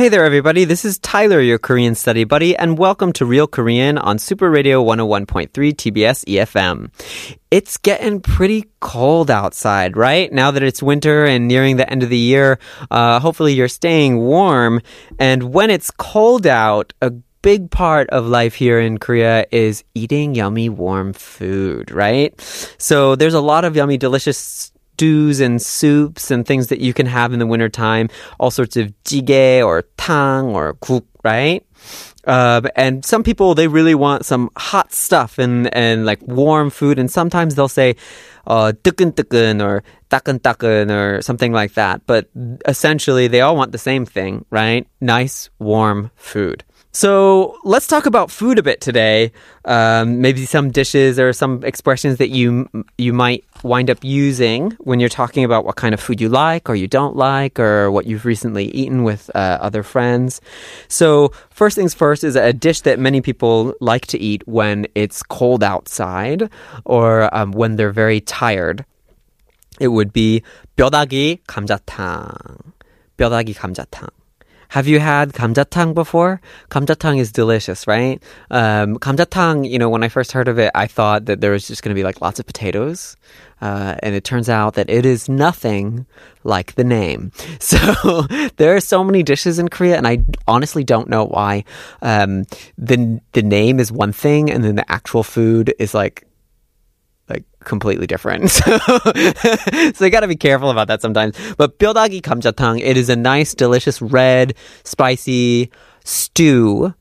Hey there, everybody. This is Tyler, your Korean study buddy, and welcome to Real Korean on Super Radio 101.3 TBS EFM. It's getting pretty cold outside, right? Now that it's winter and nearing the end of the year, uh, hopefully you're staying warm. And when it's cold out, a big part of life here in Korea is eating yummy warm food, right? So there's a lot of yummy, delicious stews and soups and things that you can have in the wintertime. All sorts of jjigae or tang or guk, right? Uh, and some people they really want some hot stuff and and like warm food, and sometimes they'll say uh, "dukun or "takun takun" or something like that. But essentially, they all want the same thing, right? Nice warm food. So let's talk about food a bit today. Um, maybe some dishes or some expressions that you you might wind up using when you're talking about what kind of food you like or you don't like, or what you've recently eaten with uh, other friends. So first things first is a dish that many people like to eat when it's cold outside or um, when they're very tired. It would be 뼈다귀 감자탕. 뼈다귀 감자탕. Have you had kamjatang before? Kamjatang is delicious, right? Um, kamjatang, you know, when I first heard of it, I thought that there was just going to be like lots of potatoes. Uh, and it turns out that it is nothing like the name. So there are so many dishes in Korea, and I honestly don't know why um, the the name is one thing, and then the actual food is like completely different. So, so you got to be careful about that sometimes. But 뼈다귀 감자탕, it is a nice, delicious red, spicy stew.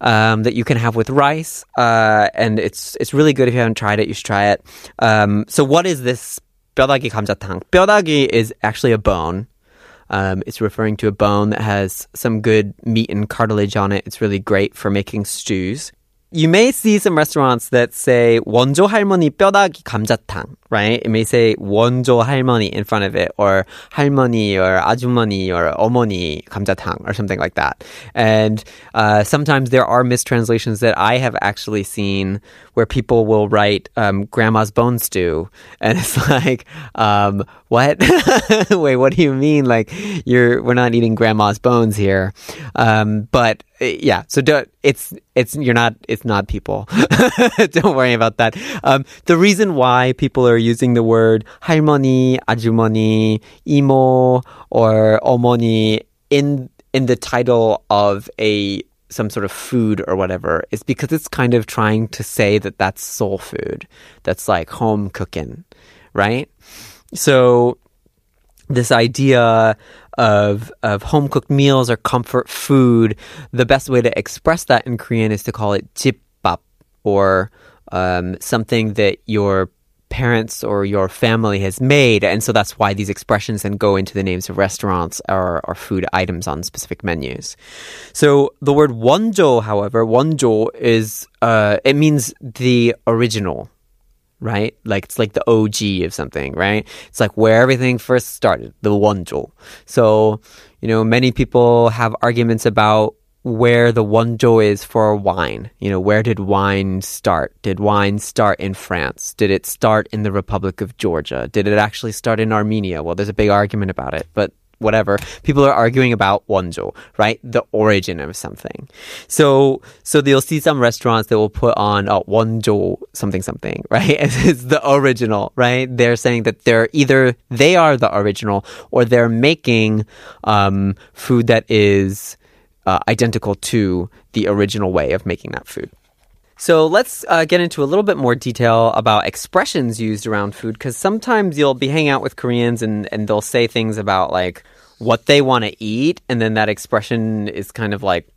Um, that you can have with rice, uh, and it's it's really good if you haven't tried it. You should try it. Um, so, what is this 뼈다귀 감자탕? 뼈다귀 is actually a bone. Um, it's referring to a bone that has some good meat and cartilage on it. It's really great for making stews you may see some restaurants that say 원조 할머니 뼈다귀 감자탕, right? It may say 원조 할머니 in front of it, or 할머니, or 아주머니, or 어머니 감자탕, or something like that. And uh, sometimes there are mistranslations that I have actually seen where people will write um, grandma's bone stew, and it's like, um, what? Wait, what do you mean? Like you're we're not eating grandma's bones here, um, but uh, yeah. So don't it's it's you're not it's not people. Don't worry about that. Um, the reason why people are using the word halmoni ajumoni imo or "omoni" in in the title of a some sort of food or whatever is because it's kind of trying to say that that's soul food. That's like home cooking right? So this idea of of home cooked meals or comfort food, the best way to express that in Korean is to call it jipbap or um, something that your parents or your family has made. And so that's why these expressions then go into the names of restaurants or, or food items on specific menus. So the word wonjo, however, wonjo is, uh, it means the original right? Like it's like the OG of something, right? It's like where everything first started, the wonjo. So, you know, many people have arguments about where the wonjo is for wine. You know, where did wine start? Did wine start in France? Did it start in the Republic of Georgia? Did it actually start in Armenia? Well, there's a big argument about it, but whatever. People are arguing about wonjo, right? The origin of something. So, so you'll see some restaurants that will put on a wonjo something something, right? It's the original, right? They're saying that they're either they are the original or they're making um, food that is uh, identical to the original way of making that food. So let's uh, get into a little bit more detail about expressions used around food because sometimes you'll be hanging out with Koreans and, and they'll say things about like what they want to eat, and then that expression is kind of like,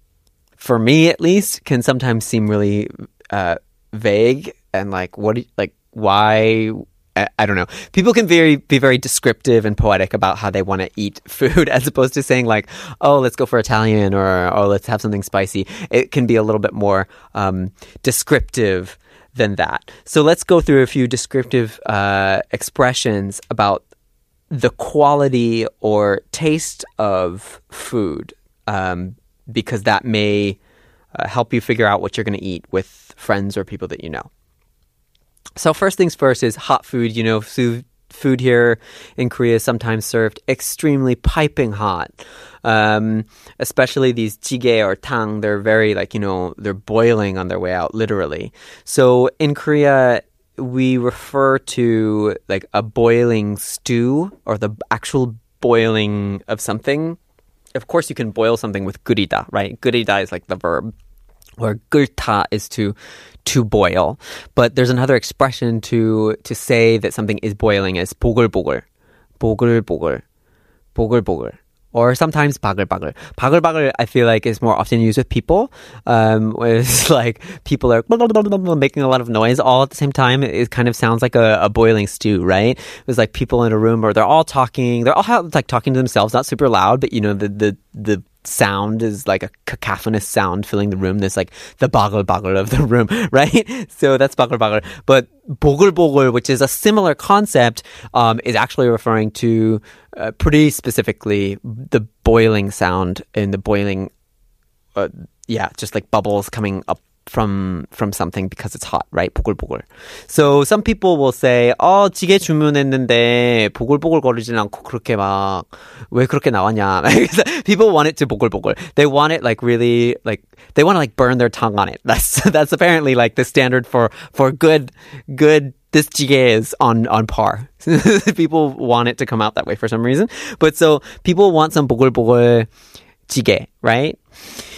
for me at least, can sometimes seem really uh, vague and like what like why I, I don't know. People can very be very descriptive and poetic about how they want to eat food, as opposed to saying like, "Oh, let's go for Italian," or "Oh, let's have something spicy." It can be a little bit more um, descriptive than that. So let's go through a few descriptive uh, expressions about the quality or taste of food, um, because that may uh, help you figure out what you're going to eat with friends or people that you know. So first things first is hot food. You know, food here in Korea is sometimes served extremely piping hot. Um, especially these jjigae or tang, they're very like, you know, they're boiling on their way out, literally. So in Korea, we refer to like a boiling stew or the actual boiling of something. Of course, you can boil something with gurida, right? Gurida is like the verb where gurta is to to boil. But there's another expression to to say that something is boiling is 보글보글. 보글보글. 보글보글. Or sometimes 바글바글. 바글바글 I feel like is more often used with people. Um, it's like people are making a lot of noise all at the same time. It kind of sounds like a, a boiling stew, right? It was like people in a room or they're all talking. They're all like talking to themselves, not super loud, but you know the the the sound is like a cacophonous sound filling the room. There's like the bagel bagel of the room, right? So that's bagel bagel. But bogul bogul, which is a similar concept, um, is actually referring to uh, pretty specifically the boiling sound and the boiling, uh, yeah, just like bubbles coming up from from something because it's hot, right? 보글보글. So some people will say, "어, 찌개 주문했는데 보글보글 거리진 않고 그렇게 막 왜 그렇게 나왔냐?" people want it to 보글보글. They want it like really like they want to like burn their tongue on it. That's that's apparently like the standard for for good good this jjigae is on on par. people want it to come out that way for some reason. But so people want some 보글보글 jjigae, right?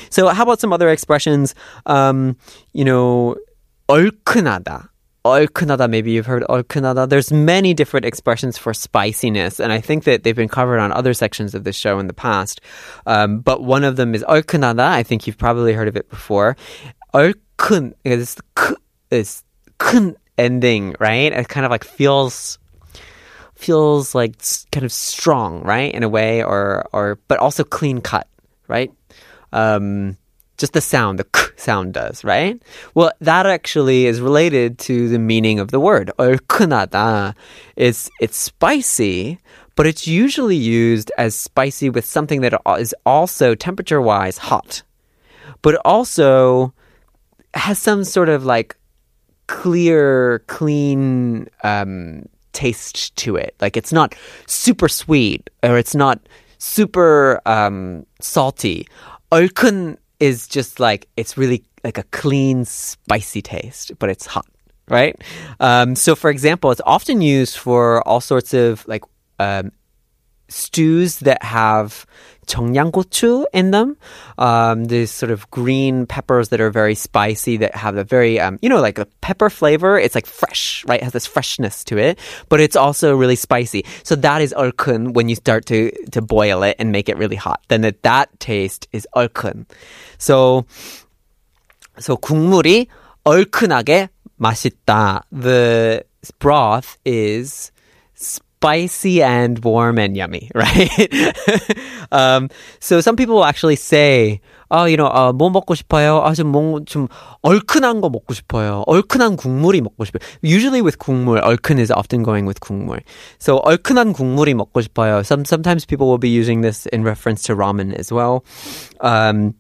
So how about some other expressions? Um, you know, 얼큰하다. 얼큰하다, maybe you've heard 얼큰하다. There's many different expressions for spiciness, and I think that they've been covered on other sections of the show in the past. Um, but one of them is 얼큰하다. I think you've probably heard of it before. 얼큰, it's is 큰 ending, right? It kind of like feels feels like kind of strong, right, in a way, or or but also clean cut, right? um, just the sound, the k sound does, right? Well, that actually is related to the meaning of the word. 얼큰하다. It's, it's spicy, but it's usually used as spicy with something that is also temperature wise hot, but also has some sort of like clear, clean, um, taste to it. Like it's not super sweet or it's not super um, salty 얼큰 is just like it's really like a clean, spicy taste, but it's hot, right? Um, so, for example, it's often used for all sorts of like um, stews that have 청양고추 in them. Um, these sort of green peppers that are very spicy that have a very, um, you know, like a pepper flavor. It's like fresh, right? It has this freshness to it, but it's also really spicy. So that is 얼큰 when you start to, to boil it and make it really hot. Then that, that taste is 얼큰. So, so 국물이 얼큰하게 맛있다. The broth is spicy and warm and yummy, right? um, so some people will actually say, 아, you know, 아, 뭐 먹고 싶어요? 아, 좀, 뭐, 좀 얼큰한 거 먹고 싶어요. 얼큰한 국물이 먹고 싶어요. Usually with 국물, 얼큰 is often going with 국물. So 얼큰한 국물이 먹고 싶어요. Some, sometimes people will be using this in reference to ramen as well. Um,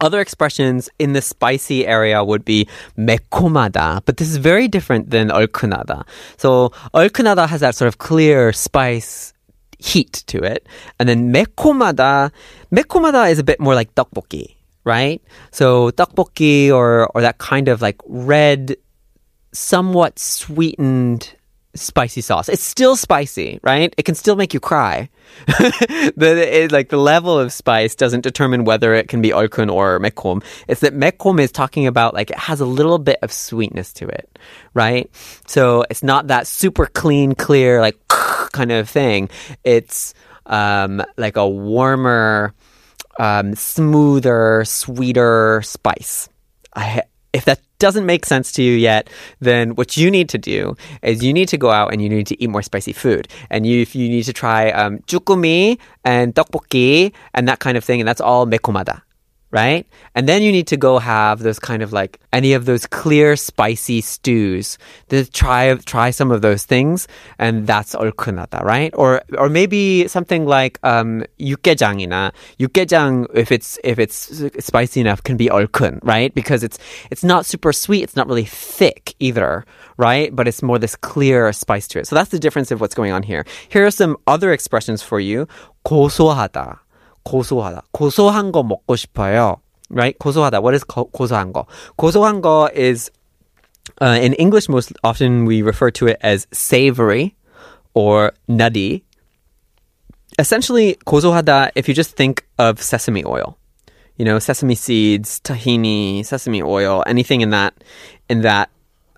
other expressions in the spicy area would be 매콤하다, but this is very different than 얼큰하다. So 얼큰하다 has that sort of clear spice heat to it. And then 매콤하다, 매콤하다 is a bit more like 떡볶이, right? So 떡볶이 or or that kind of like red somewhat sweetened spicy sauce. It's still spicy, right? It can still make you cry. the, it, like the level of spice doesn't determine whether it can be okun or mekum. It's that mekum is talking about like it has a little bit of sweetness to it, right? So it's not that super clean, clear like kind of thing. It's um, like a warmer, um, smoother, sweeter spice. I, if that doesn't make sense to you yet, then what you need to do is you need to go out and you need to eat more spicy food. And you, if you need to try um, and tteokbokki and that kind of thing, and that's all mekomada right? And then you need to go have those kind of like any of those clear spicy stews. To try try some of those things, and that's 얼큰하다, right? Or or maybe something like um 육개장이나 육개장 if it's if it's spicy enough can be 얼큰, right? Because it's it's not super sweet, it's not really thick either, right? But it's more this clear spice to it. So that's the difference of what's going on here. Here are some other expressions for you. 고소하다. 고소하다. 고소한 거 먹고 싶어요. Right? 고소하다. What is 고, 고소한 거? 고소한 거 is uh, in English most often we refer to it as savory or nutty. Essentially, 고소하다 if you just think of sesame oil. You know, sesame seeds, tahini, sesame oil, anything in that in that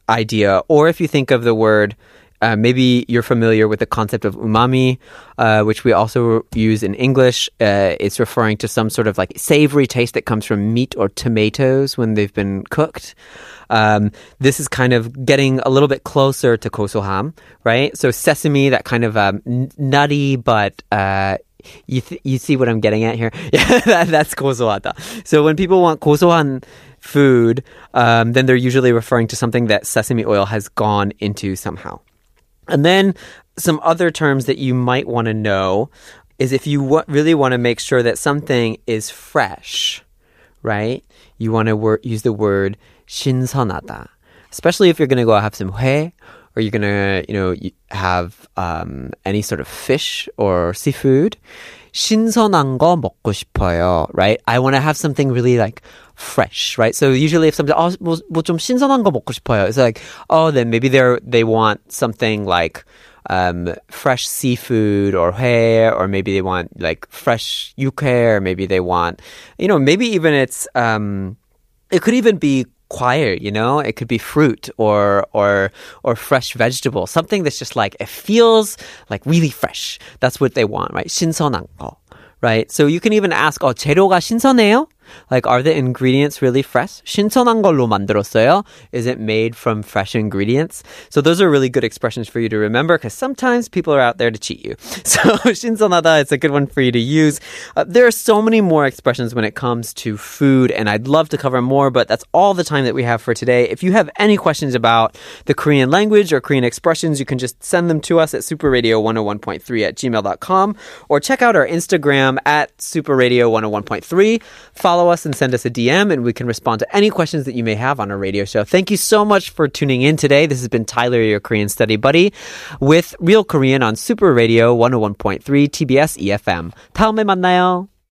idea. Or if you think of the word uh, maybe you're familiar with the concept of umami, uh, which we also use in English. Uh, it's referring to some sort of like savory taste that comes from meat or tomatoes when they've been cooked. Um, this is kind of getting a little bit closer to kosoham, right? So sesame, that kind of um, nutty but uh, you th- you see what I'm getting at here? Yeah, that, that's kosohata. So when people want kosohan food, um, then they're usually referring to something that sesame oil has gone into somehow. And then some other terms that you might want to know is if you w- really want to make sure that something is fresh, right? You want to wor- use the word 신선하다. Especially if you're going to go have some 회 or you're going to, you know, have um, any sort of fish or seafood. 신선한 거 먹고 싶어요, right? I want to have something really like fresh, right? So usually if somebody, oh, 뭐, 뭐좀 신선한 거 먹고 싶어요. It's like, oh, then maybe they're, they want something like, um, fresh seafood or hair, or maybe they want like fresh 육회, or maybe they want, you know, maybe even it's, um, it could even be quiet, you know? It could be fruit or or or fresh vegetable. Something that's just like it feels like really fresh. That's what they want, right? 신선한 거. Right? So you can even ask, 어, 재료가 신선해요? Like, are the ingredients really fresh? 신선한 걸로 만들었어요? Is it made from fresh ingredients? So those are really good expressions for you to remember because sometimes people are out there to cheat you. So 신선하다, it's a good one for you to use. Uh, there are so many more expressions when it comes to food, and I'd love to cover more, but that's all the time that we have for today. If you have any questions about the Korean language or Korean expressions, you can just send them to us at superradio101.3 at gmail.com or check out our Instagram at superradio101.3. Follow us and send us a DM, and we can respond to any questions that you may have on our radio show. Thank you so much for tuning in today. This has been Tyler, your Korean study buddy, with Real Korean on Super Radio 101.3 TBS EFM. 다음에 만나요.